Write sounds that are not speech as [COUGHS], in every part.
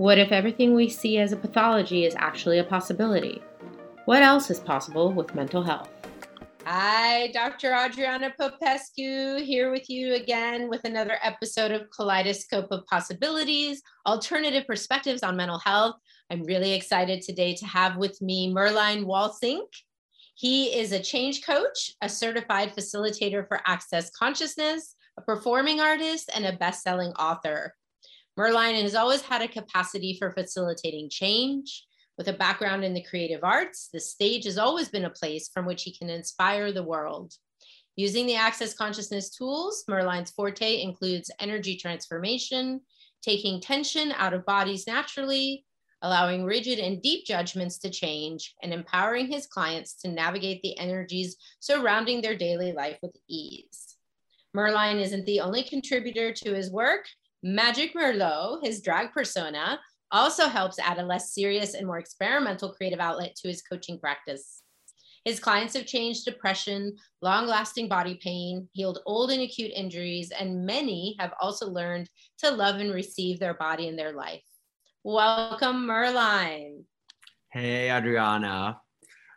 What if everything we see as a pathology is actually a possibility? What else is possible with mental health? Hi, Dr. Adriana Popescu here with you again with another episode of Kaleidoscope of Possibilities, Alternative Perspectives on Mental Health. I'm really excited today to have with me Merline Walsink. He is a change coach, a certified facilitator for access consciousness, a performing artist, and a best-selling author. Merline has always had a capacity for facilitating change. With a background in the creative arts, the stage has always been a place from which he can inspire the world. Using the Access Consciousness tools, Merline's forte includes energy transformation, taking tension out of bodies naturally, allowing rigid and deep judgments to change, and empowering his clients to navigate the energies surrounding their daily life with ease. Merline isn't the only contributor to his work. Magic Merlot, his drag persona, also helps add a less serious and more experimental creative outlet to his coaching practice. His clients have changed depression, long lasting body pain, healed old and acute injuries, and many have also learned to love and receive their body and their life. Welcome, Merline. Hey, Adriana.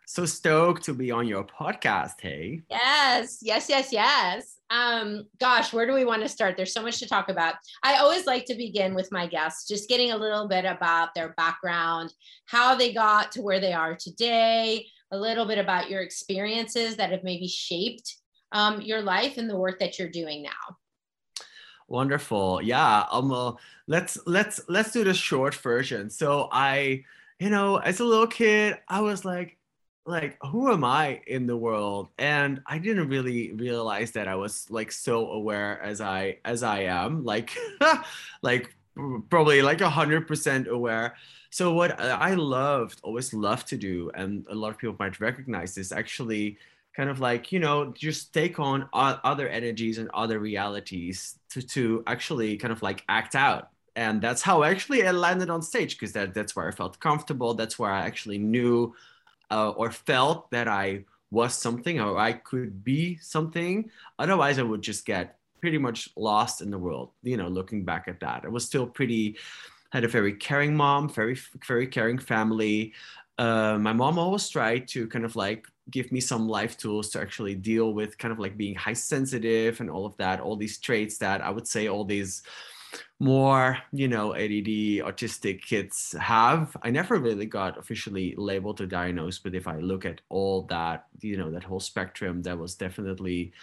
So stoked to be on your podcast. Hey. Yes, yes, yes, yes. Um, gosh, where do we want to start? There's so much to talk about. I always like to begin with my guests, just getting a little bit about their background, how they got to where they are today, a little bit about your experiences that have maybe shaped um, your life and the work that you're doing now. Wonderful. Yeah. Um. Uh, let's let's let's do the short version. So I, you know, as a little kid, I was like, like who am i in the world? And i didn't really realize that i was like so aware as i as i am like [LAUGHS] like probably like a hundred percent aware. So what i loved always loved to do and a lot of people might recognize this actually kind of like you know just take on other energies and other realities to, to actually kind of like act out. And that's how actually i landed on stage because that, that's where i felt comfortable. That's where i actually knew uh, or felt that I was something or I could be something. Otherwise, I would just get pretty much lost in the world, you know, looking back at that. I was still pretty, had a very caring mom, very, very caring family. Uh, my mom always tried to kind of like give me some life tools to actually deal with kind of like being high sensitive and all of that, all these traits that I would say all these more you know add autistic kids have. I never really got officially labeled or diagnosed but if i look at all that you know that whole spectrum that was definitely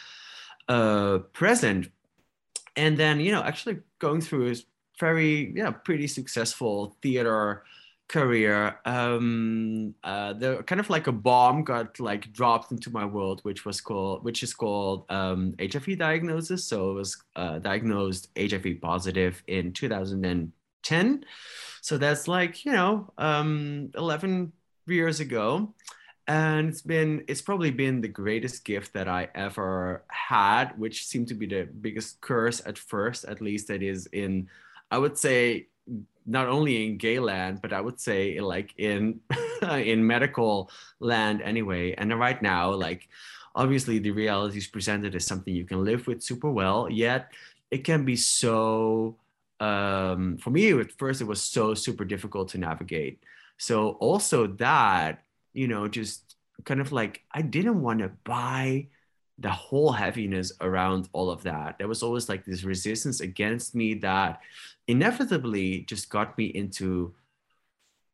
uh present. And then you know actually going through a very yeah pretty successful theater career um uh the kind of like a bomb got like dropped into my world which was called which is called um hiv diagnosis. So it was uh, diagnosed hiv positive in 2010 so that's like you know um 11 years ago. And it's been it's probably been the greatest gift that i ever had which seemed to be the biggest curse at first at least that is in i would say not only in gay land, but I would say like in [LAUGHS] in medical land anyway. And right now, like obviously the reality is presented as something you can live with super well, yet it can be so um, for me at first it was so super difficult to navigate. So also that, you know, just kind of like I didn't want to buy the whole heaviness around all of that. There was always like this resistance against me that inevitably just got me into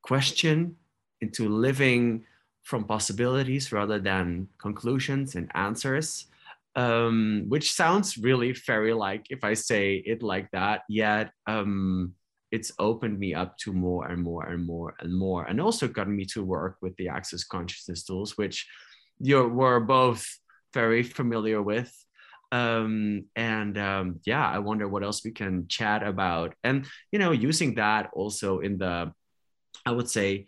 question, into living from possibilities rather than conclusions and answers. Um, which sounds really fairy like if I say it like that, yet um, it's opened me up to more and more and more and more, and also gotten me to work with the Access Consciousness tools, which you were both very familiar with um, and um, yeah i wonder what else we can chat about and you know using that also in the i would say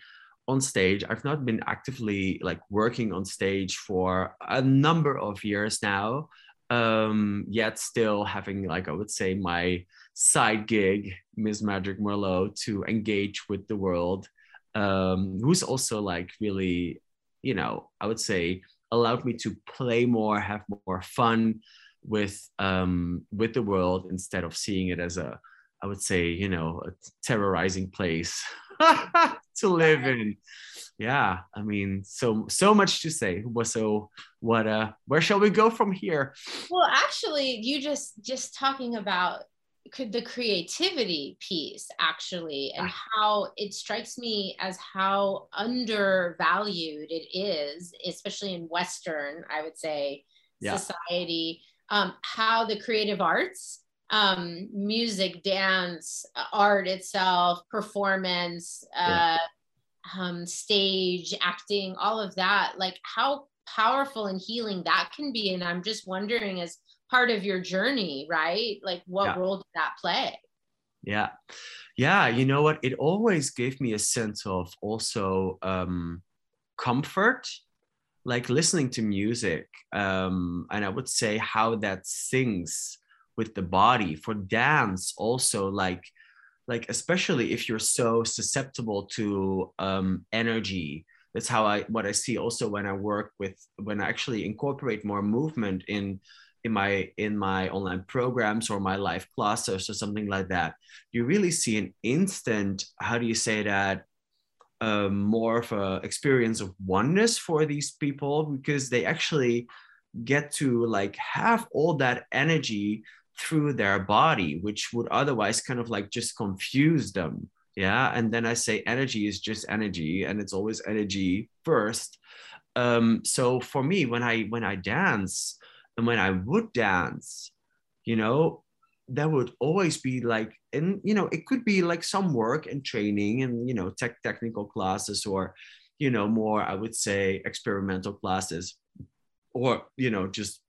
on stage. I've not been actively like working on stage for a number of years now. Um, yet still having like I would say my side gig, Miss Magic Merlot, to engage with the world. Um, who's also like really, you know, I would say allowed me to play more, have more fun with um, with the world instead of seeing it as a, I would say, you know, a terrorizing place. [LAUGHS] to live in. Yeah, I mean, so so much to say. So what uh where shall we go from here? Well, actually, you just just talking about the creativity piece actually and how it strikes me as how undervalued it is especially in western i would say yeah. society um, how the creative arts um, music, dance, uh, art itself, performance, yeah. uh, um, stage, acting, all of that, like how powerful and healing that can be. And I'm just wondering, as part of your journey, right? Like, what yeah. role did that play? Yeah. Yeah. You know what? It always gave me a sense of also um, comfort like listening to music um, and i would say how that sings with the body for dance also like like especially if you're so susceptible to um, energy that's how i what i see also when i work with when i actually incorporate more movement in in my in my online programs or my live classes or something like that you really see an instant how do you say that um, more of a experience of oneness for these people because they actually get to like have all that energy through their body, which would otherwise kind of like just confuse them. Yeah. And then I say energy is just energy and it's always energy first. Um, so for me, when I when I dance and when I would dance, you know, there would always be like, and you know, it could be like some work and training and you know, tech technical classes or, you know, more I would say experimental classes, or you know, just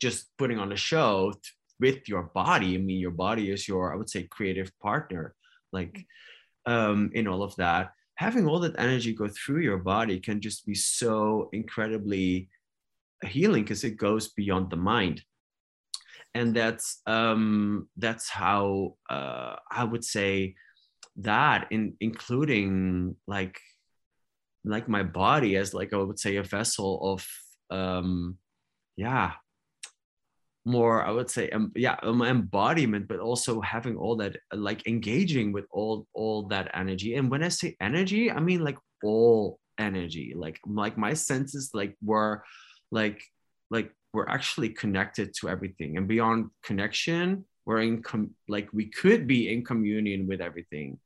just putting on a show with your body. I mean, your body is your, I would say, creative partner. Like um, in all of that, having all that energy go through your body can just be so incredibly healing because it goes beyond the mind. And that's um, that's how uh, I would say that, in including like like my body as like I would say a vessel of um, yeah more i would say um, yeah um, embodiment but also having all that like engaging with all all that energy and when i say energy i mean like all energy like like my senses like were like like we're actually connected to everything. And beyond connection we're in com- like we could be in communion with everything.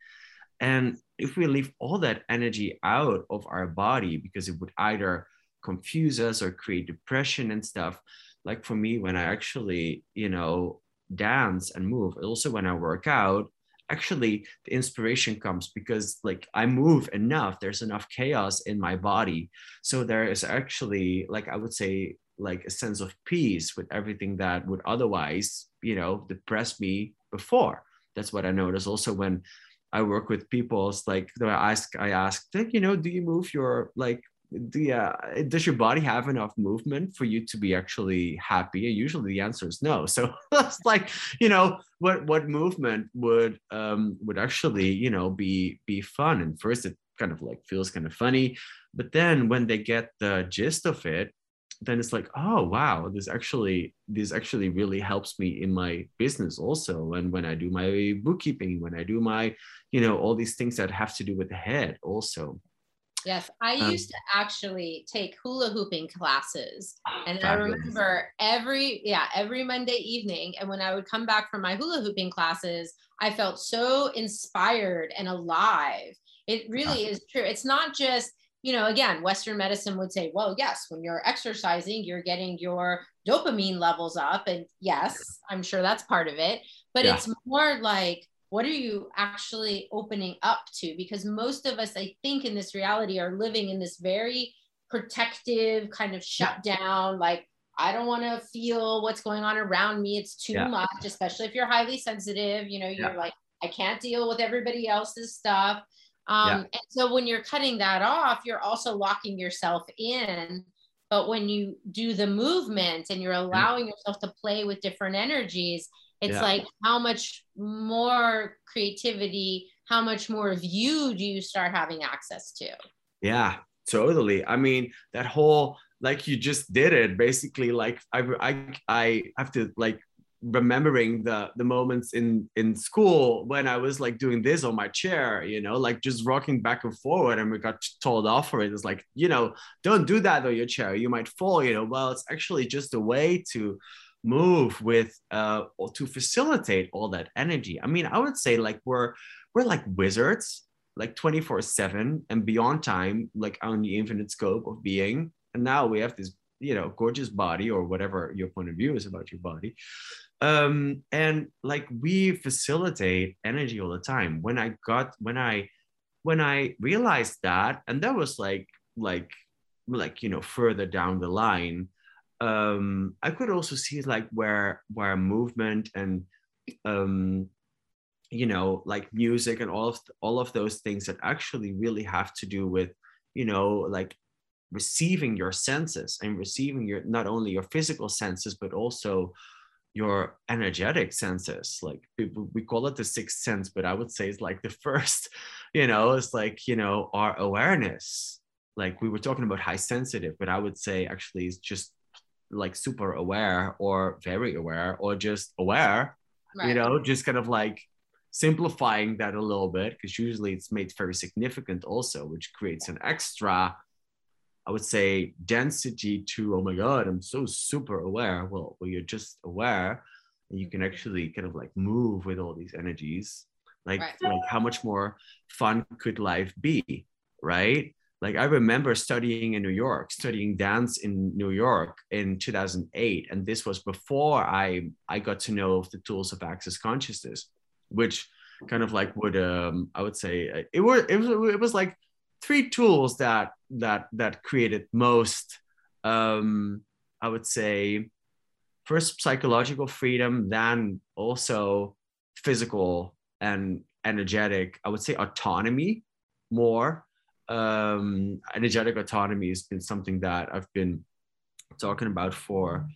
And if we leave all that energy out of our body because it would either confuse us or create depression and stuff like for me when i actually you know dance and move also when i work out actually the inspiration comes because like i move enough there's enough chaos in my body. So there is actually like i would say like a sense of peace with everything that would otherwise you know depress me before. That's what i notice. Also when i work with people it's like i ask i ask like you know do you move your like the uh, does your body have enough movement for you to be actually happy? Usually the answer is no. So [LAUGHS] it's like you know what what movement would um would actually you know be be fun. And first it kind of like feels kind of funny but then when they get the gist of it then it's like oh wow this actually this actually really helps me in my business also. And when i do my bookkeeping when i do my you know all these things that have to do with the head also Yes, I um, used to actually take hula hooping classes. And fabulous. I remember every yeah, every Monday evening and when I would come back from my hula hooping classes, I felt so inspired and alive. It really is true. It's not just you know, again, Western medicine would say, well, yes, when you're exercising, you're getting your dopamine levels up. And yes, I'm sure that's part of it. But yeah. it's more like what are you actually opening up to because most of us i think in this reality are living in this very protective kind of shut down like i don't want to feel what's going on around me it's too yeah. much especially if you're highly sensitive you know you're yeah. like i can't deal with everybody else's stuff Um, yeah. And so when you're cutting that off, you're also locking yourself in. But when you do the movement and you're mm-hmm. allowing yourself to play with different energies, it's yeah. like how much more creativity, how much more of you do you start having access to? Yeah, totally. I mean, that whole like you just did it basically like I I I have to like remembering the the moments in in school when I was like doing this on my chair, you know, like just rocking back and forward, and we got told off for it. It's like, you know, don't do that on your chair, you might fall. You know, well, it's actually just a way to move with uh to facilitate all that energy. I mean, I would say like we're we're like wizards, like 24 7 and beyond time, like on the infinite scope of being. And now we have this you know gorgeous body or whatever your point of view is about your body um and like we facilitate energy all the time when i got when i when i realized that and that was like like like you know further down the line um i could also see like where where movement and um you know like music and all of all of those things that actually really have to do with you know like receiving your senses and receiving your not only your physical senses but also your energetic senses. Like we call it the sixth sense but i would say it's like the [LAUGHS] first you know it's like you know our awareness. Like we were talking about high sensitive but i would say actually it's just like super aware or very aware or just aware right. you know just kind of like simplifying that a little bit because usually it's made very significant also which creates an extra I would say density to, oh my God, I'm so super aware. Well, well, you're just aware and you can actually kind of like move with all these energies. Like, right. like how much more fun could life be? Right. Like I remember studying in New York, studying dance in New York in 2008. And this was before I, I got to know the tools of access consciousness, which kind of like would, um, I would say it were it was, it was like three tools that that that created most um i would say first psychological freedom then also physical and energetic i would say autonomy more um energetic autonomy has been something that i've been talking about for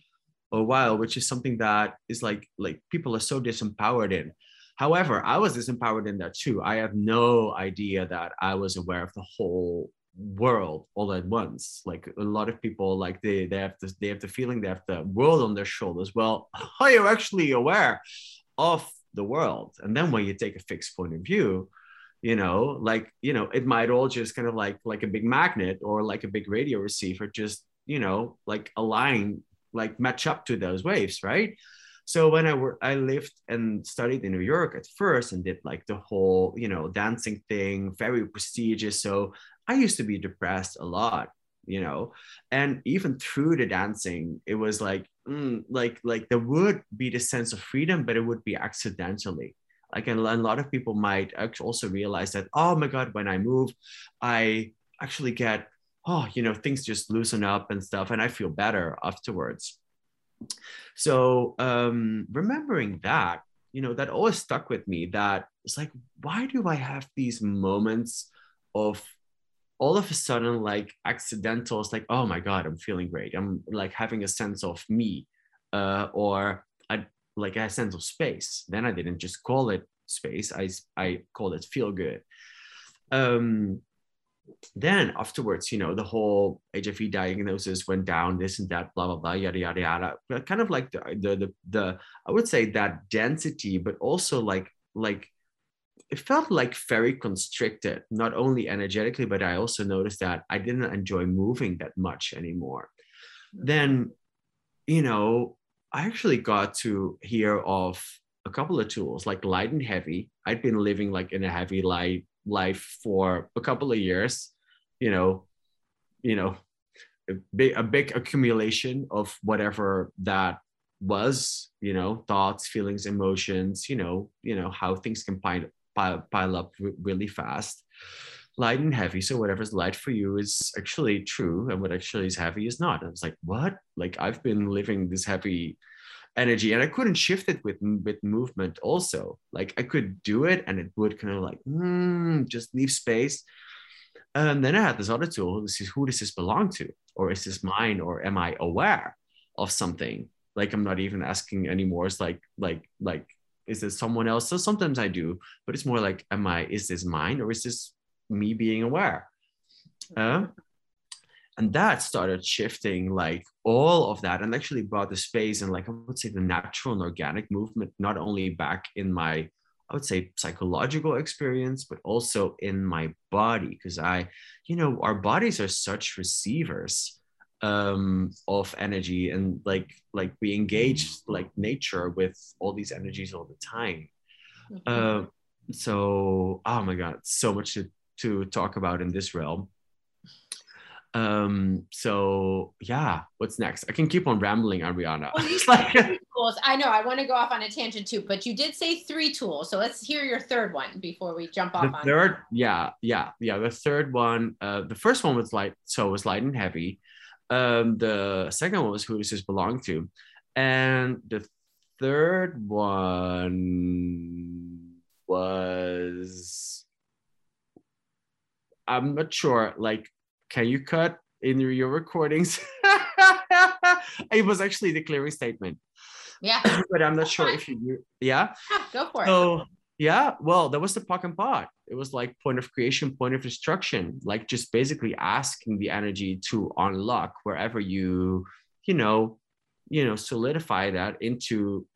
a while which is something that is like like people are so disempowered in However, I was disempowered in that too. I have no idea that I was aware of the whole world all at once. Like a lot of people, like they they have this, they have the feeling they have the world on their shoulders. Well, [LAUGHS] are you actually aware of the world? And then when you take a fixed point of view, you know, like you know, it might all just kind of like like a big magnet or like a big radio receiver, just you know, like align, like match up to those waves, right? So when I were I lived and studied in New York at first and did like the whole, you know, dancing thing, very prestigious. So I used to be depressed a lot, you know, and even through the dancing, it was like, mm, like, like there would be the sense of freedom, but it would be accidentally. Like, and a lot of people might also realize that, oh my God, when I move, I actually get, oh, you know, things just loosen up and stuff, and I feel better afterwards so um, remembering that, you know, that always stuck with me that it's like, why do I have these moments of all of a sudden like accidental? It's like, oh my God, I'm feeling great. I'm like having a sense of me uh, or like a sense of space. Then I didn't just call it space. I, I called it feel good. Um, then afterwards, you know, the whole HIV diagnosis went down, this and that, blah blah blah, yada yada yada. But kind of like the the the, the I would say that density, but also like like it felt like very constricted, not only energetically, but I also noticed that I didn't enjoy moving that much anymore. Then, you know, I actually got to hear of a couple of tools like light and heavy. I'd been living like in a heavy light life for a couple of years you know you know a big, a big accumulation of whatever that was you know thoughts feelings emotions you know you know how things can pile pile, pile up really fast light and heavy so whatever's light for you is actually true and what actually is heavy is not. And it's like what? Like i've been living this heavy energy and i couldn't shift it with with movement also. Like i could do it and it would kind of like mm, just leave space. And then i had this other tool this is who does this belong to? Or is this mine? Or am i aware of something? Like i'm not even asking anymore it's like like like is this someone else? So sometimes i do but it's more like am i is this mine or is this me being aware uh, and that started shifting like all of that and actually brought the space and like i would say the natural and organic movement not only back in my i would say psychological experience but also in my body because i you know our bodies are such receivers um, of energy and like like we engage like nature with all these energies all the time mm-hmm. uh, so oh my god so much to, to talk about in this realm um, so yeah, what's next? I can keep on rambling, Ariana. Well, you [LAUGHS] tools. I know I want to go off on a tangent too, but you did say three tools. So let's hear your third one before we jump off the on third. Yeah, yeah, yeah. The third one, uh, the first one was light, so it was light and heavy. Um, the second one was who does this belong to? And the third one was I'm not sure, like can you cut in your recordings? [LAUGHS] it was actually the clearing statement. Yeah. [COUGHS] but I'm not sure if you. Yeah. yeah. Go for it. so, it. Yeah. Well, that was the POC and POD. It was like point of creation, point of destruction, like just basically asking the energy to unlock wherever you, you know, you know, solidify that into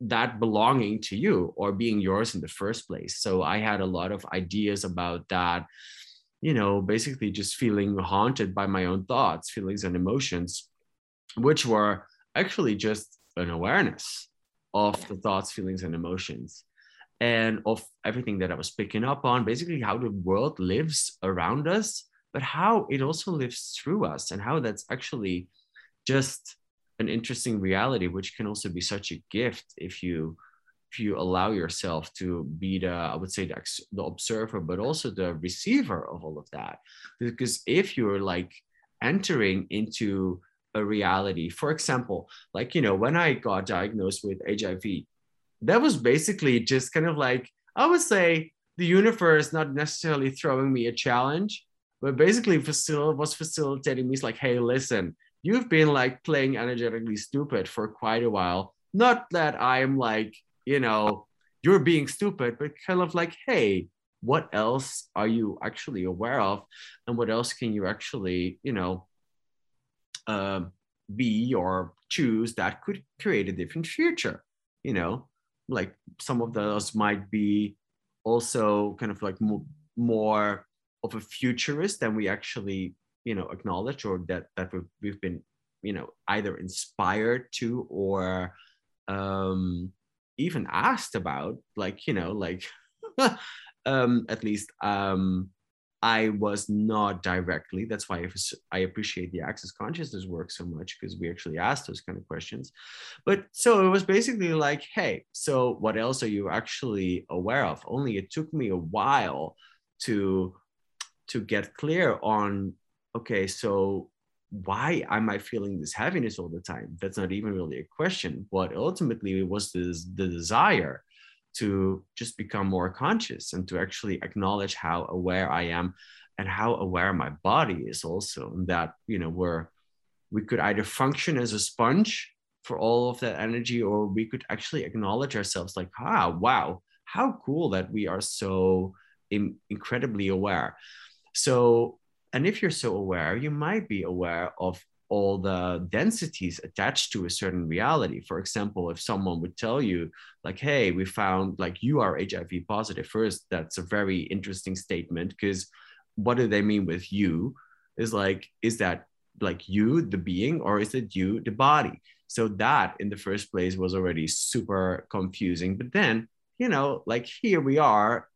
that belonging to you or being yours in the first place. So I had a lot of ideas about that you know, basically just feeling haunted by my own thoughts, feelings, and emotions, which were actually just an awareness of the thoughts, feelings, and emotions, and of everything that I was picking up on, basically how the world lives around us, but how it also lives through us, and how that's actually just an interesting reality, which can also be such a gift if you if you allow yourself to be the i would say the, the observer but also the receiver of all of that. Because if you're like entering into a reality for example like you know when i got diagnosed with hiv that was basically just kind of like i would say the universe not necessarily throwing me a challenge but basically facil- was facilitating me it's like hey listen you've been like playing energetically stupid for quite a while. Not that i'm like you know, you're being stupid, but kind of like, hey, what else are you actually aware of? And what else can you actually, you know, uh, be or choose that could create a different future? You know, like some of those might be also kind of like more, more of a futurist than we actually, you know, acknowledge or that, that we've, we've been, you know, either inspired to or, um, even asked about like you know like [LAUGHS] um at least um i was not directly that's why i appreciate the access consciousness work so much because we actually asked those kind of questions. But so it was basically like hey so what else are you actually aware of? Only it took me a while to to get clear on okay so why am I feeling this heaviness all the time? That's not even really a question. But ultimately, it was this, the desire to just become more conscious and to actually acknowledge how aware I am and how aware my body is also. And that, you know, we're, we could either function as a sponge for all of that energy, or we could actually acknowledge ourselves like, ah, wow, how cool that we are so in, incredibly aware. So and if you're so aware, you might be aware of all the densities attached to a certain reality. For example, if someone would tell you, like, hey, we found like you are HIV positive, first, that's a very interesting statement because what do they mean with you? Is like, is that like you, the being, or is it you, the body? So that in the first place was already super confusing. But then, you know, like here we are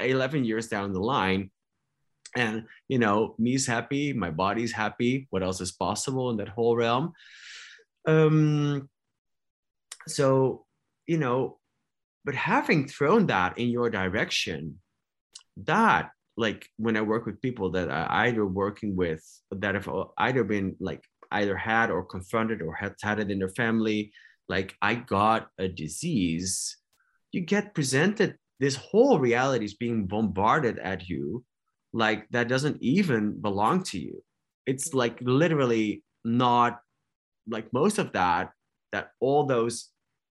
11 years down the line and you know me's happy my body's happy what else is possible in that whole realm? Um so you know but having thrown that in your direction that like when i work with people that are either working with that have either been like either had or confronted or had had it in their family like I got a disease, you get presented this whole reality is being bombarded at you like that doesn't even belong to you. It's like literally not like most of that, that all those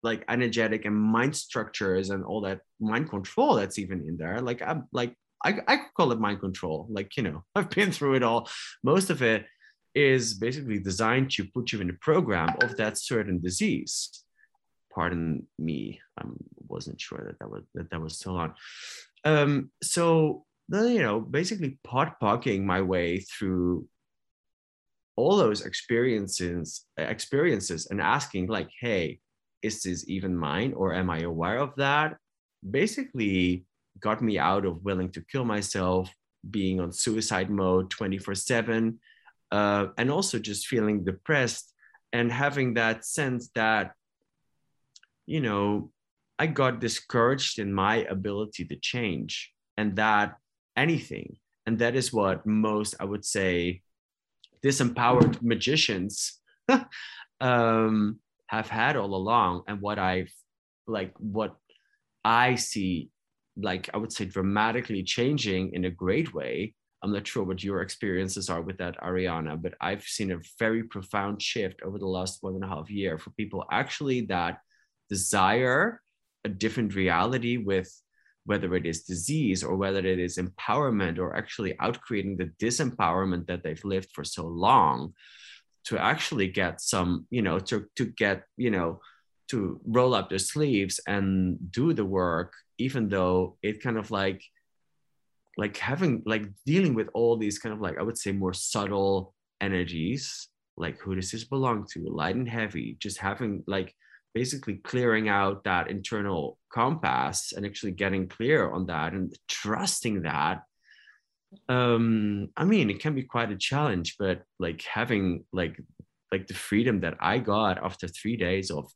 like energetic and mind structures and all that mind control that's even in there. Like I'm like I, I could call it mind control. Like, you know, [LAUGHS] I've been through it all. Most of it is basically designed to put you in a program of that certain disease. Pardon me, I wasn't sure that that was that, that was still on. Um, so you know, basically pot pocking my way through all those experiences, experiences, and asking like, "Hey, is this even mine, or am I aware of that?" Basically, got me out of willing to kill myself, being on suicide mode 24 7, uh, and also just feeling depressed and having that sense that, you know, I got discouraged in my ability to change and that anything. And that is what most, I would say, disempowered magicians [LAUGHS] um, have had all along. And what I've like, what I see like I would say dramatically changing in a great way. I'm not sure what your experiences are with that, Ariana, but I've seen a very profound shift over the last one and a half year for people actually that desire a different reality with whether it is disease or whether it is empowerment or actually out creating the disempowerment that they've lived for so long to actually get some, you know, to, to get, you know, to roll up their sleeves and do the work even though it kind of like like having like dealing with all these kind of like i would say more subtle energies like who does this belong to light and heavy just having like basically clearing out that internal compass and actually getting clear on that and trusting that um i mean it can be quite a challenge but like having like like the freedom that i got after three days of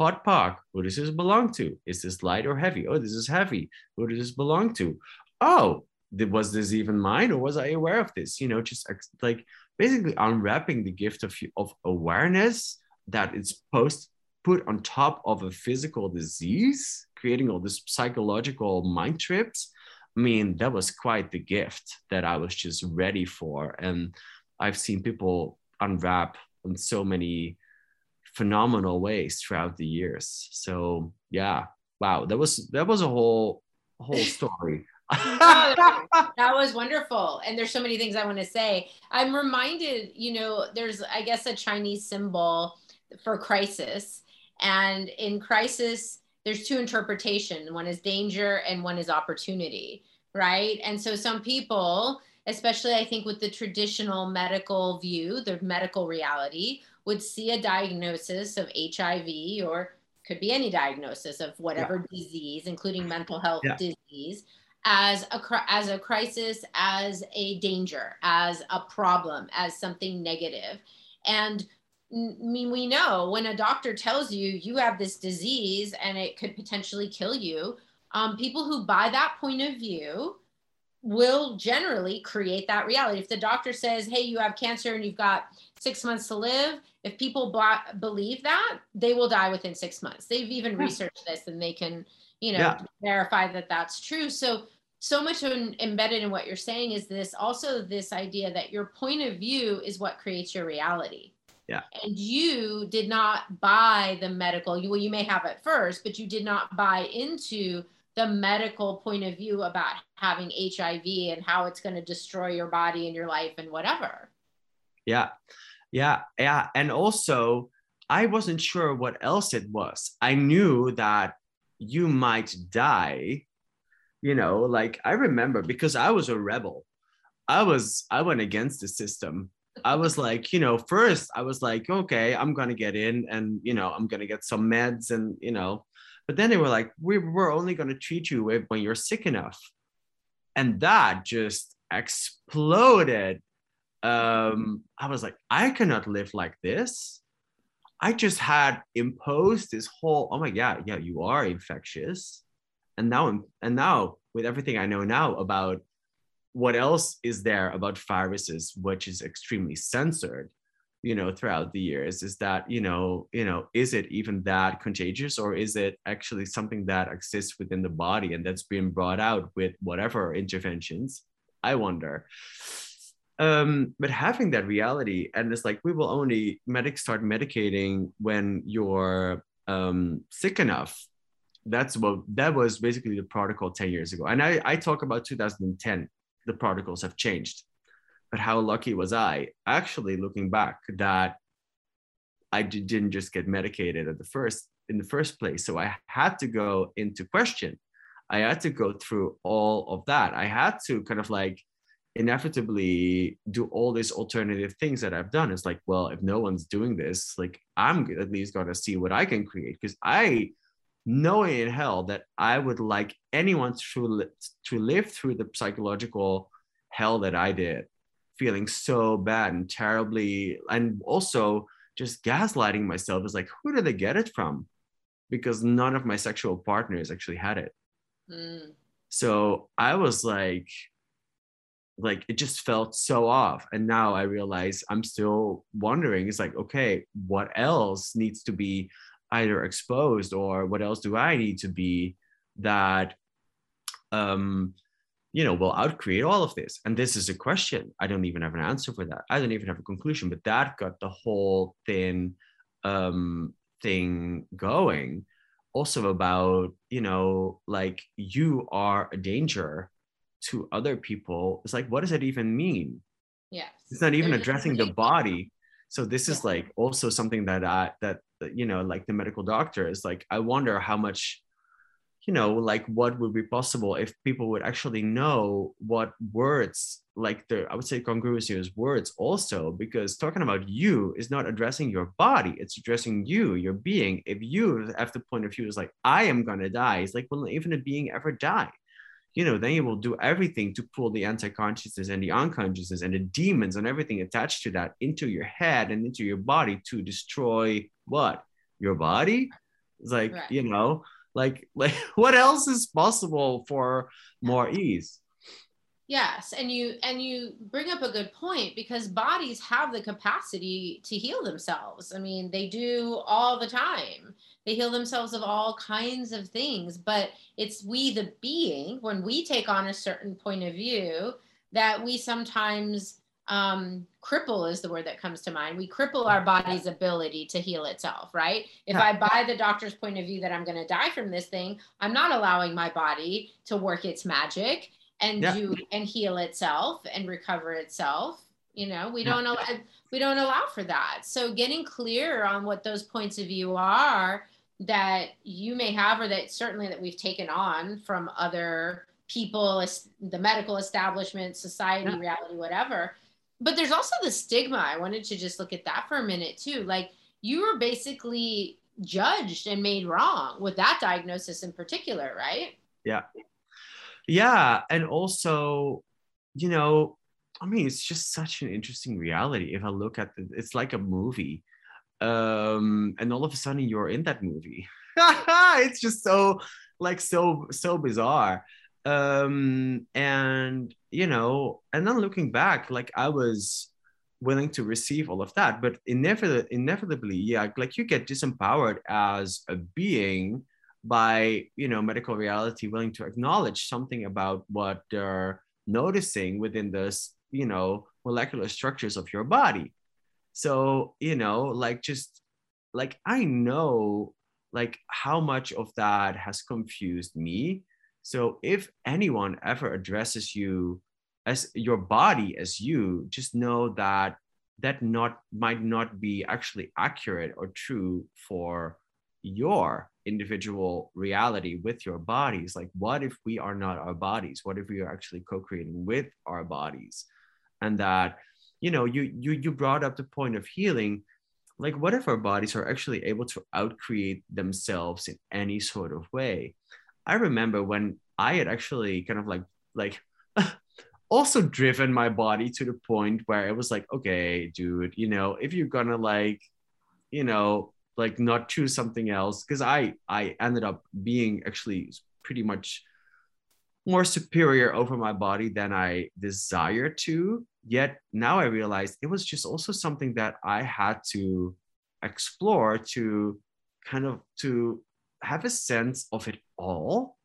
pot park Who does this belong to? Is this light or heavy? Oh, this is heavy. Who does this belong to? Oh, was this even mine or was I aware of this? You know, just like basically unwrapping the gift of, of awareness that it's post put on top of a physical disease, creating all these psychological mind trips. I mean, that was quite the gift that I was just ready for. And I've seen people unwrap in so many phenomenal ways throughout the years. So yeah, wow, that was that was a whole whole [LAUGHS] story. [LAUGHS] that was wonderful. And there's so many things I want to say. I'm reminded, you know, there's I guess a Chinese symbol for crisis. And in crisis, there's two interpretations. One is danger and one is opportunity, right? And so some people, especially I think with the traditional medical view, the medical reality, would see a diagnosis of HIV or could be any diagnosis of whatever yeah. disease, including mental health yeah. disease, as a as a crisis, as a danger, as a problem, as something negative. And I mean, we know when a doctor tells you you have this disease and it could potentially kill you, um, people who buy that point of view will generally create that reality. If the doctor says, hey, you have cancer and you've got six months to live, if people b- believe that, they will die within six months. They've even yeah. researched this and they can, you know, yeah. verify that that's true. So, so much embedded in what you're saying is this also this idea that your point of view is what creates your reality. Yeah. And you did not buy the medical, you, well, you may have at first, but you did not buy into the medical point of view about having HIV and how it's going to destroy your body and your life and whatever. Yeah. Yeah. Yeah. And also, I wasn't sure what else it was. I knew that you might die. You know, like I remember because I was a rebel. I was, I went against the system. I was like, you know, first I was like, okay, I'm gonna get in and you know, I'm gonna get some meds and you know, but then they were like, we, we're only to treat you when you're sick enough. And that just exploded. Um, I was like, I cannot live like this. I just had imposed this whole, oh my God, yeah, you are infectious. And now, and now with everything I know now about what else is there about viruses, which is extremely censored, you know throughout the years? Is that you know you know is it even that contagious or is it actually something that exists within the body and that's being brought out with whatever interventions? I wonder. Um, but having that reality and it's like we will only medic start medicating when you're um, sick enough. That's what that was basically the protocol 10 years ago. And i, I talk about 2010 the protocols have changed. But how lucky was i actually looking back that i didn't just get medicated at the first in the first place. So i had to go into question. I had to go through all of that. I had to kind of like inevitably do all these alternative things that I've done. It's like, well, if no one's doing this, like I'm at least gonna see what I can create. Because I know in hell that I would like anyone to to live through the psychological hell that I did, feeling so bad and terribly, and also just gaslighting myself is like, who did they get it from? Because none of my sexual partners actually had it. Mm. So I was like, like it just felt so off and now i realize i'm still wondering it's like okay what else needs to be either exposed or what else do i need to be that um you know will outcreate all of this? And this is a question. I don't even have an answer for that. I don't even have a conclusion but that got the whole thin um thing going. Also about you know like you are a danger to other people. It's like what does that even mean? Yes. It's not even addressing the body so this is yeah. like also something that i that you know like the medical doctor is like i wonder how much you know like what would be possible if people would actually know what words like the i would say congruency is words also because talking about you is not addressing your body it's addressing you your being if you have the point of view is like i am gonna die it's like will even a being ever die you know, then you will do everything to pull the anti-consciousness and the unconsciousness and the demons and everything attached to that into your head and into your body to destroy what? Your body? It's like, right. you know, like [LAUGHS] like what else is possible for more ease? Yes, and you and you bring up a good point because bodies have the capacity to heal themselves. I mean, they do all the time. They heal themselves of all kinds of things, but it's we the being when we take on a certain point of view that we sometimes um, cripple is the word that comes to mind. We cripple our body's ability to heal itself, right? If I buy the doctor's point of view that I'm going to die from this thing, I'm not allowing my body to work its magic and yeah. do and heal itself and recover itself you know we don't allow we don't allow for that so getting clear on what those points of view are that you may have or that certainly that we've taken on from other people the medical establishment society reality whatever. But there's also the stigma. I wanted to just look at that for a minute too. Like you were basically judged and made wrong with that diagnosis in particular right? Yeah. Yeah and also you know i mean it's just such an interesting reality if i look at the it's like a movie um and all of a sudden you're in that movie. [LAUGHS] It's just so like so so bizarre. Um and you know and then looking back like i was willing to receive all of that but inevitably inevitably yeah like you get disempowered as a being by you know medical reality willing to acknowledge something about what they're noticing within this you know molecular structures of your body so you know like just like i know like how much of that has confused me. So if anyone ever addresses you as your body as you just know that that not might not be actually accurate or true for your individual reality with your bodies. Like what if we are not our bodies? What if we are actually co-creating with our bodies? And that you know you you you brought up the point of healing. Like what if our bodies are actually able to outcreate themselves in any sort of way? I remember when i had actually kind of like like [LAUGHS] also driven my body to the point where it was like okay dude you know if you're gonna like you know like not choose something else because i i ended up being actually pretty much more superior over my body than I desire to. Yet now I realize it was just also something that I had to explore to kind of to have a sense of it all.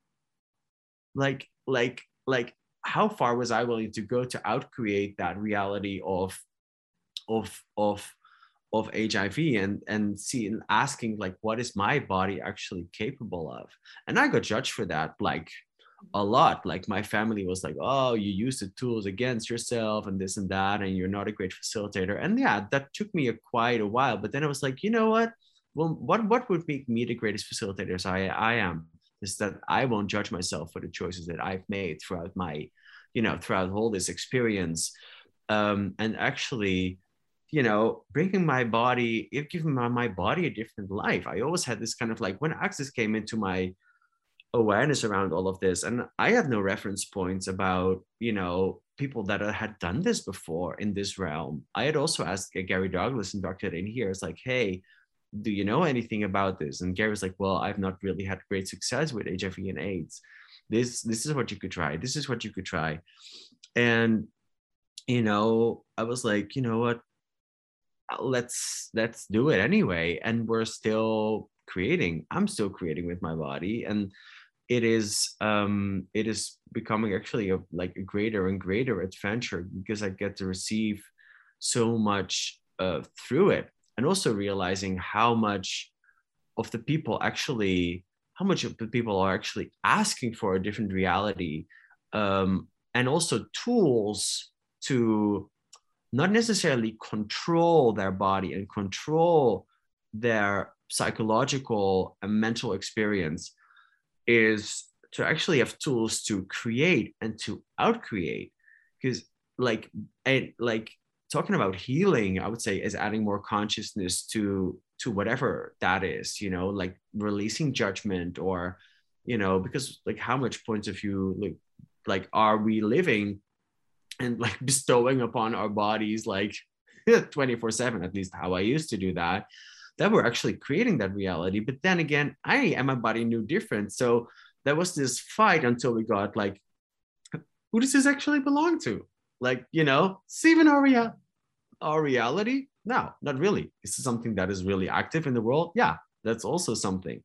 Like, like, like how far was I willing to go to outcreate that reality of of of of HIV and and see and asking like what is my body actually capable of? And I got judged for that like a lot. Like my family was like, oh, you use the tools against yourself and this and that, and you're not a great facilitator. And yeah, that took me a, quite a while. But then I was like, you know what? Well, what what would make me the greatest facilitator I I am? is that I won't judge myself for the choices that I've made throughout my, you know, throughout all this experience. Um, and actually, you know, bringing my body, it giving my, my body a different life. I always had this kind of like when Access came into my awareness around all of this, and I had no reference points about, you know, people that had done this before in this realm. I had also asked Gary Douglas and Dr. Dain Heer, it's like, hey, do you know anything about this? And Gary was like, well, I've not really had great success with HIV and AIDS. This this is what you could try. This is what you could try. And you know, I was like, you know what? Uh, let's let's do it anyway. And we're still creating. I'm still creating with my body. And it is um it is becoming actually a like a greater and greater adventure because I get to receive so much uh, through it and also realizing how much of the people actually how much of the people are actually asking for a different reality um, and also tools to not necessarily control their body and control their psychological and mental experience is to actually have tools to create and to outcreate. Because like and like talking about healing i would say is adding more consciousness to to whatever that is you know like releasing judgment or you know because like how much points of view like like are we living and like [LAUGHS] bestowing upon our bodies like [LAUGHS] 24 7 at least how i used to do that that we're actually creating that reality but then again i and my body knew different so there was this fight until we got like who does this actually belong to like, you know, our, rea- our reality? No, not really. Is this something that is really active in the world? Yeah, that's also something.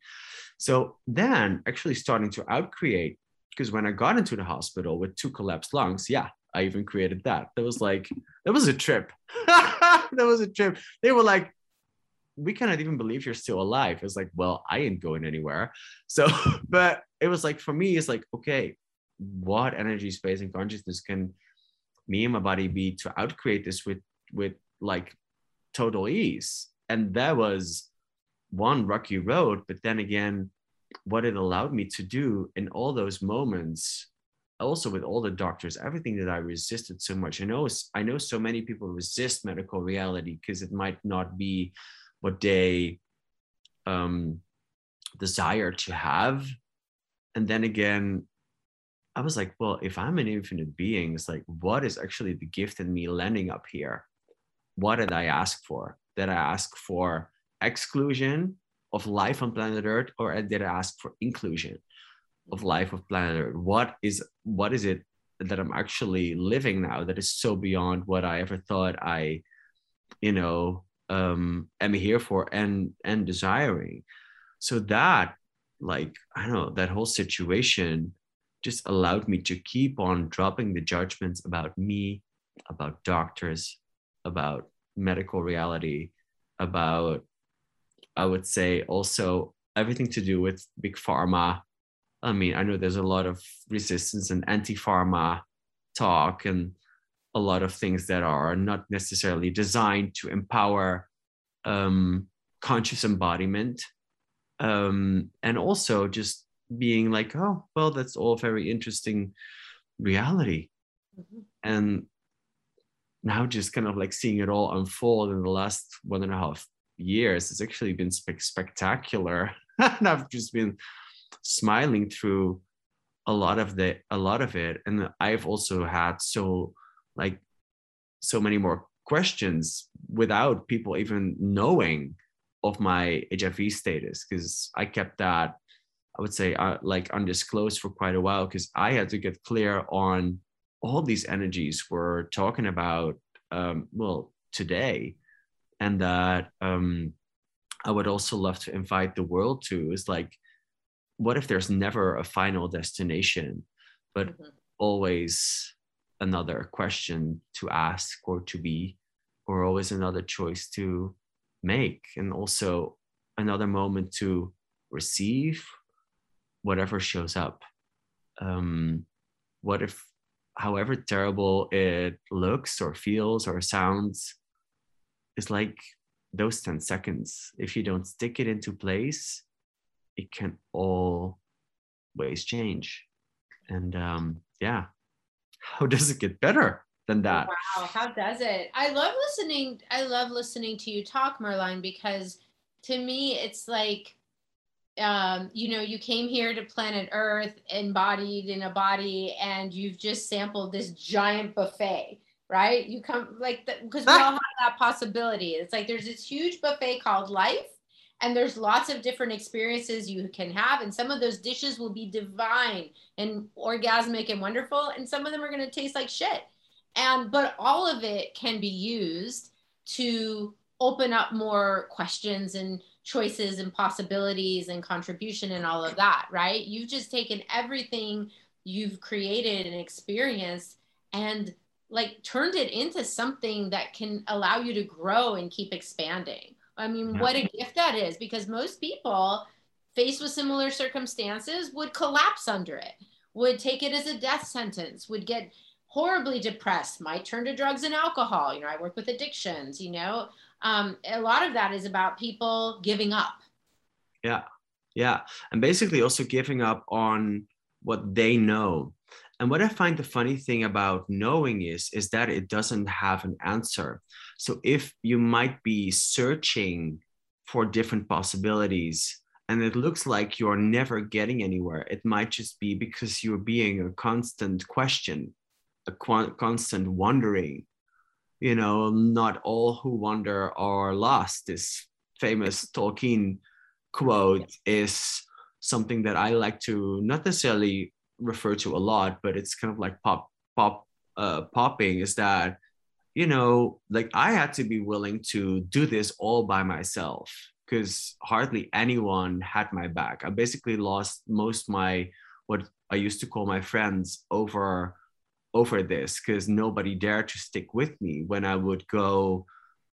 So then actually starting to outcreate, because when I got into the hospital with two collapsed lungs, yeah, I even created that. That was like, that was a trip. [LAUGHS] that was a trip. They were like, we cannot even believe you're still alive. It's like, well, I ain't going anywhere. So, [LAUGHS] but it was like, for me, it's like, okay, what energy, space, and consciousness can me and my body be to outcreate this with with like total ease and that was one rocky road but then again what it allowed me to do in all those moments also with all the doctors everything that i resisted so much i know i know so many people resist medical reality because it might not be what they um desire to have and then again I was like, well, if I'm an infinite being, it's like, what is actually the gift in me landing up here? What did I ask for? Did I ask for exclusion of life on planet Earth, or did I ask for inclusion of life of planet Earth? What is what is it that I'm actually living now that is so beyond what I ever thought I, you know, um, am here for and and desiring? So that, like, I don't know, that whole situation just allowed me to keep on dropping the judgments about me, about doctors, about medical reality, about, I would say, also everything to do with big pharma. I mean, I know there's a lot of resistance and anti pharma talk and a lot of things that are not necessarily designed to empower um, conscious embodiment. Um, and also just being like, oh, well, that's all very interesting reality. Mm-hmm. And now just kind of like seeing it all unfold in the last one and a half years, it's actually been spe- spectacular. [LAUGHS] and I've just been smiling through a lot of the a lot of it. And I've also had so like so many more questions without people even knowing of my HIV status because I kept that I would say uh, like undisclosed for quite a while because I had to get clear on all these energies we're talking about. Um, well, today, and that um, I would also love to invite the world to is like, what if there's never a final destination, but mm-hmm. always another question to ask or to be, or always another choice to make, and also another moment to receive whatever shows up. Um, what if, however terrible it looks or feels or sounds, is like those 10 seconds. If you don't stick it into place, it can always change. And um, yeah, how does it get better than that? Wow, how does it? I love listening. I love listening to you talk, Merlijn, because to me, it's like, um, you know, you came here to planet Earth embodied in a body, and you've just sampled this giant buffet, right? You come like because we all have that possibility. It's like there's this huge buffet called life, and there's lots of different experiences you can have, and some of those dishes will be divine and orgasmic and wonderful, and some of them are going to taste like shit. And but all of it can be used to open up more questions and choices and possibilities and contribution and all of that, right? You've just taken everything you've created and experienced and like turned it into something that can allow you to grow and keep expanding. I mean, yeah. what a gift that is because most people faced with similar circumstances would collapse under it, would take it as a death sentence, would get horribly depressed, might turn to drugs and alcohol. You know, I work with addictions, you know, um, a lot of that is about people giving up. Yeah. Yeah. And basically also giving up on what they know. And what I find the funny thing about knowing is, is that it doesn't have an answer. So if you might be searching for different possibilities and it looks like you're never getting anywhere, it might just be because you're being a constant question, a qu- constant wondering, you know, not all who wander are lost. This famous Tolkien quote is something that I like to not necessarily refer to a lot, but it's kind of like pop pop uh, popping. Is that you know, like I had to be willing to do this all by myself because hardly anyone had my back. I basically lost most my what I used to call my friends over over this because nobody dared to stick with me when I would go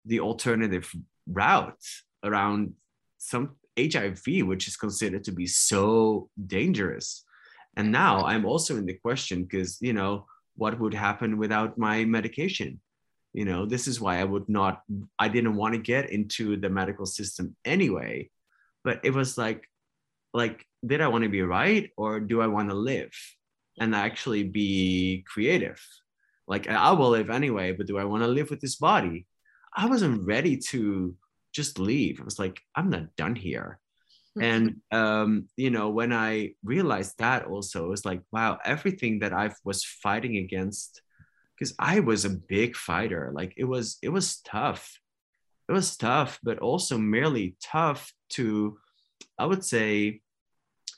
the alternative route around some HIV, which is considered to be so dangerous. And now I'm also in the question because, you know, what would happen without my medication? You know, this is why I would not, I didn't want to get into the medical system anyway. But it was like, like, did I want to be right or do I want to live? and actually be creative. Like I will live anyway, but do I want to live with this body? I wasn't ready to just leave. I was like, I'm not done here. and um, you know, when I realized that also, it was like, wow, everything that I was fighting against, because I was a big fighter. Like it was, it was tough. It was tough, but also merely tough to, I would say,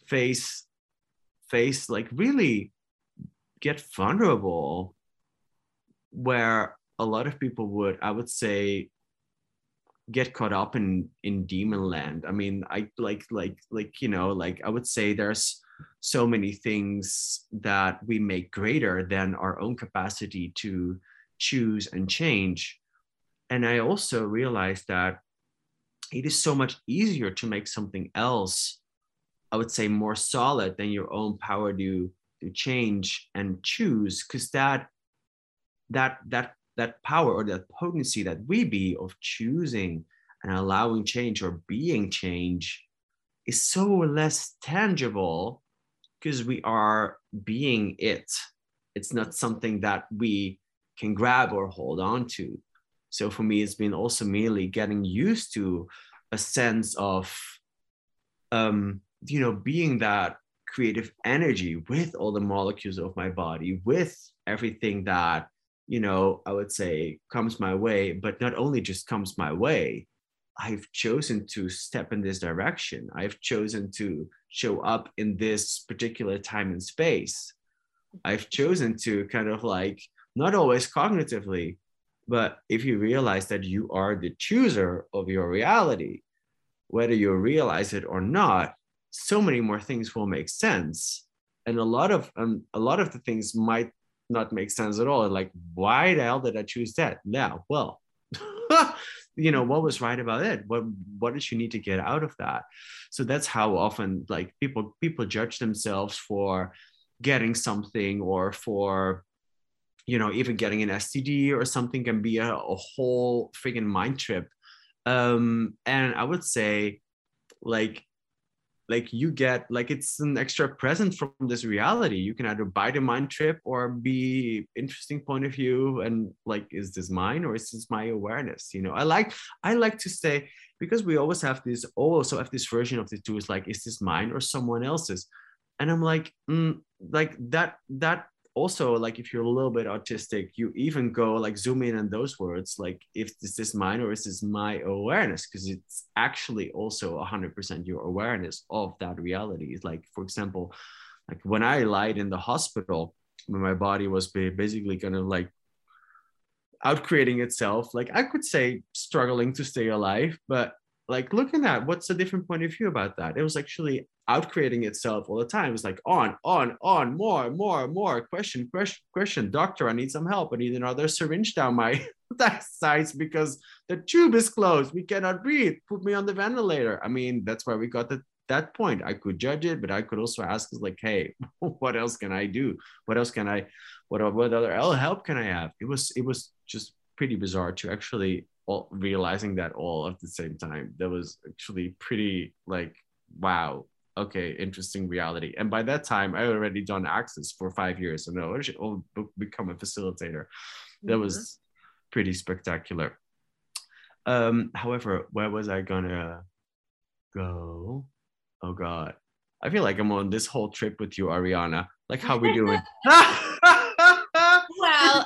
face face like really get vulnerable where a lot of people would i would say get caught up in in demon land i mean i like like like you know like i would say there's so many things that we make greater than our own capacity to choose and change. And i also realized that it is so much easier to make something else I would say more solid than your own power to to change and choose because that that that that power or that potency that we be of choosing and allowing change or being change is so less tangible because we are being it it's not something that we can grab or hold on to. So for me it's been also merely getting used to a sense of um you know being that creative energy with all the molecules of my body with everything that you know i would say comes my way but not only just comes my way I've chosen to step in this direction. I've chosen to show up in this particular time and space. I've chosen to kind of like, not always cognitively, but if you realize that you are the chooser of your reality, whether you realize it or not, so many more things will make sense. And a lot of um, a lot of the things might not make sense at all. Like, why the hell did I choose that? Now, well, [LAUGHS] you know, what was right about it? What what did you need to get out of that? So that's how often like people people judge themselves for getting something or for you know even getting an std or something can be a, a whole freaking mind trip um and i would say like like you get like it's an extra present from this reality. You can either buy the mind trip or be interesting point of view and like is this mine or is this my awareness you know? I like i like to say because we always have this oh also have this version of the two is like is this mine or someone else's? And i'm like mm, like that that also like if you're a little bit autistic you even go like zoom in on those words like if this is this mine or is this my awareness because it's actually also 100% your awareness of that reality. Like for example like when i lied in the hospital when my body was basically kind of like out creating itself like i could say struggling to stay alive but like looking at what's a different point of view about that? It was actually out creating itself all the time. It's like on on on more more more question question question doctor i need some help. I need another syringe down my [LAUGHS] sides because the tube is closed. We cannot breathe. Put me on the ventilator. I mean that's why we got to that point. I could judge it but i could also ask like hey [LAUGHS] what else can i do? What else can i what, what other help can i have? It was it was just pretty bizarre to actually all realizing that all at the same time. That was actually pretty like, wow, okay, interesting reality. And by that time, I already done access for five years, and I should all become a facilitator. That mm-hmm. was pretty spectacular. Um, however, where was I gonna go? Oh God, I feel like I'm on this whole trip with you, Adriana. Like, how we doing? [LAUGHS] [LAUGHS] well,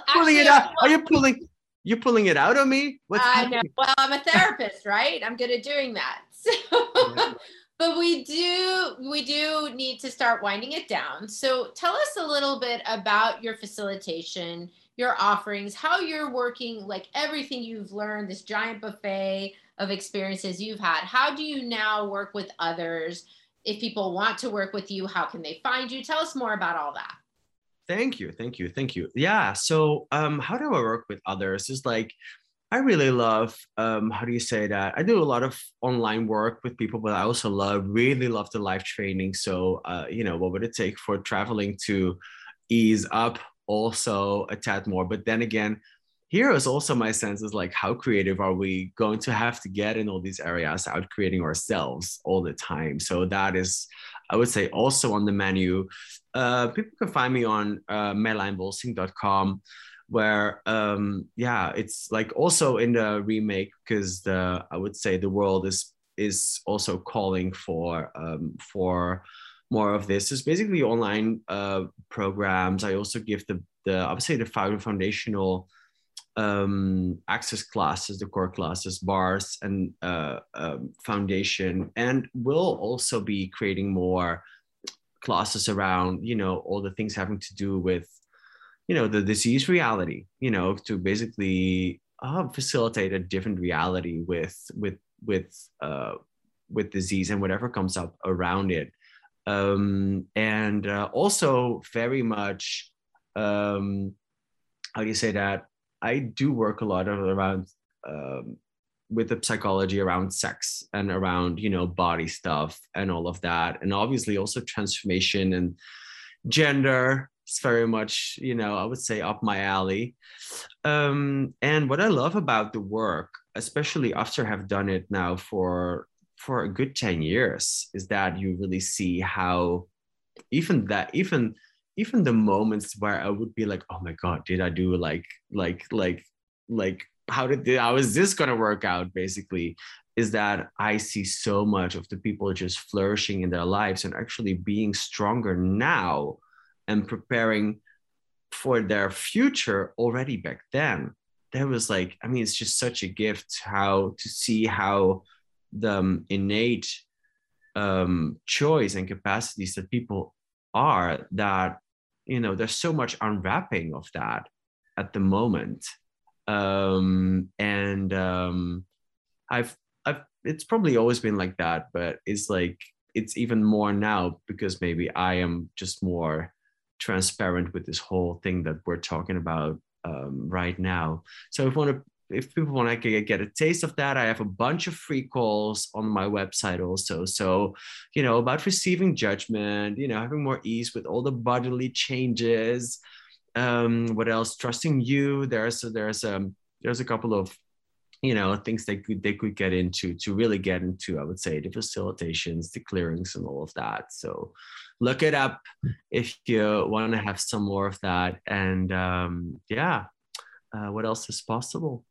actually. Are you pulling? You're pulling it out of me. What's I know. Well, I'm a therapist, right? I'm good at doing that. [LAUGHS] So, yeah. but we do we do need to start winding it down. So, tell us a little bit about your facilitation, your offerings, how you're working, like everything you've learned, this giant buffet of experiences you've had. How do you now work with others? If people want to work with you, how can they find you? Tell us more about all that. Thank you, thank you, thank you. Yeah. So, um, how do I work with others? Is like, I really love. Um, how do you say that? I do a lot of online work with people, but I also love, really love the live training. So, uh, you know, what would it take for traveling to ease up also a tad more? But then again, here is also my sense is like how creative are we going to have to get in all these areas out creating ourselves all the time so that is i would say also on the menu uh, people can find me on uh, merlijnbolsing.com where um yeah it's like also in the remake because the i would say the world is is also calling for um for more of this. Is basically online uh programs. I also give the the i would say the foundational um, access classes, the core classes, bars, and uh, um, foundation, and we'll also be creating more classes around, you know, all the things having to do with, you know, the disease reality, you know, to basically uh, facilitate a different reality with with with uh, with disease and whatever comes up around it, um, and uh, also very much. Um, how do you say that I do work a lot of, around um, with the psychology around sex and around you know body stuff and all of that, and obviously also transformation and gender. It's very much you know I would say up my alley. Um, and what I love about the work, especially after have done it now for for a good 10 years is that you really see how even that even even the moments where I would be like, oh my God, did I do like, like, like, like, how did how is this gonna work out? Basically, is that I see so much of the people just flourishing in their lives and actually being stronger now and preparing for their future already back then. that was like i mean it's just such a gift how to see how the um, innate um, choice and capacities that people are that you know there's so much unwrapping of that at the moment um, and um, i've i've it's probably always been like that but it's like it's even more now because maybe i am just more transparent with this whole thing that we're talking about um, right now so if want to if people want to get a taste of that, I have a bunch of free calls on my website also. So, you know, about receiving judgment, you know, having more ease with all the bodily changes. Um, what else? Trusting you. There's there's um there's a couple of you know things they could they could get into to really get into i would say the facilitations the clearings and all of that so look it up if you want to have some more of that and um, yeah uh, what else is possible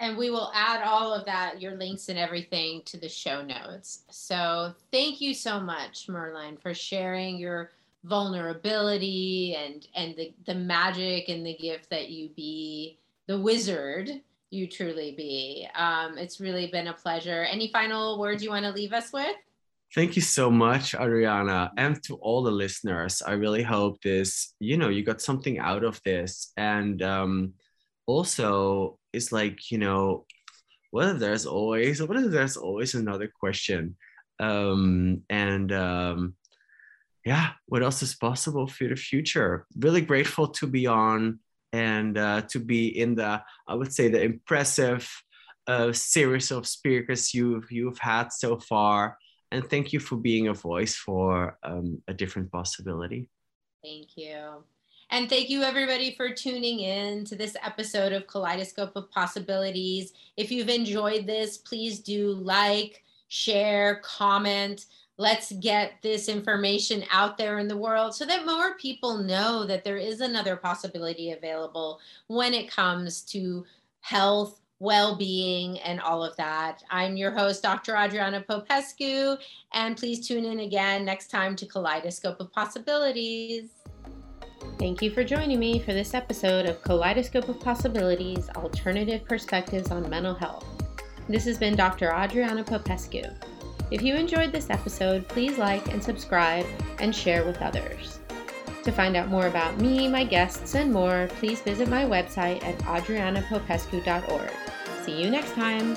and we will add all of that, your links and everything to the show notes. So thank you so much, Merlijn, for sharing your vulnerability and and the, the magic and the gift that you be, the wizard you truly be. Um, it's really been a pleasure. Any final words you want to leave us with? Thank you so much, Adriana, and to all the listeners. I really hope this, you know, you got something out of this. And um, also, it's like you know what if there's always what if there's always another question um and um yeah what else is possible for the future really grateful to be on and uh, to be in the i would say the impressive uh, series of speakers you've you've had so far and thank you for being a voice for um, a different possibility thank you and thank you, everybody, for tuning in to this episode of Kaleidoscope of Possibilities. If you've enjoyed this, please do like, share, comment. Let's get this information out there in the world so that more people know that there is another possibility available when it comes to health, well being, and all of that. I'm your host, Dr. Adriana Popescu, and please tune in again next time to Kaleidoscope of Possibilities. Thank you for joining me for this episode of Kaleidoscope of Possibilities Alternative Perspectives on Mental Health. This has been Dr. Adriana Popescu. If you enjoyed this episode, please like and subscribe and share with others. To find out more about me, my guests, and more, please visit my website at adrianapopescu.org. See you next time.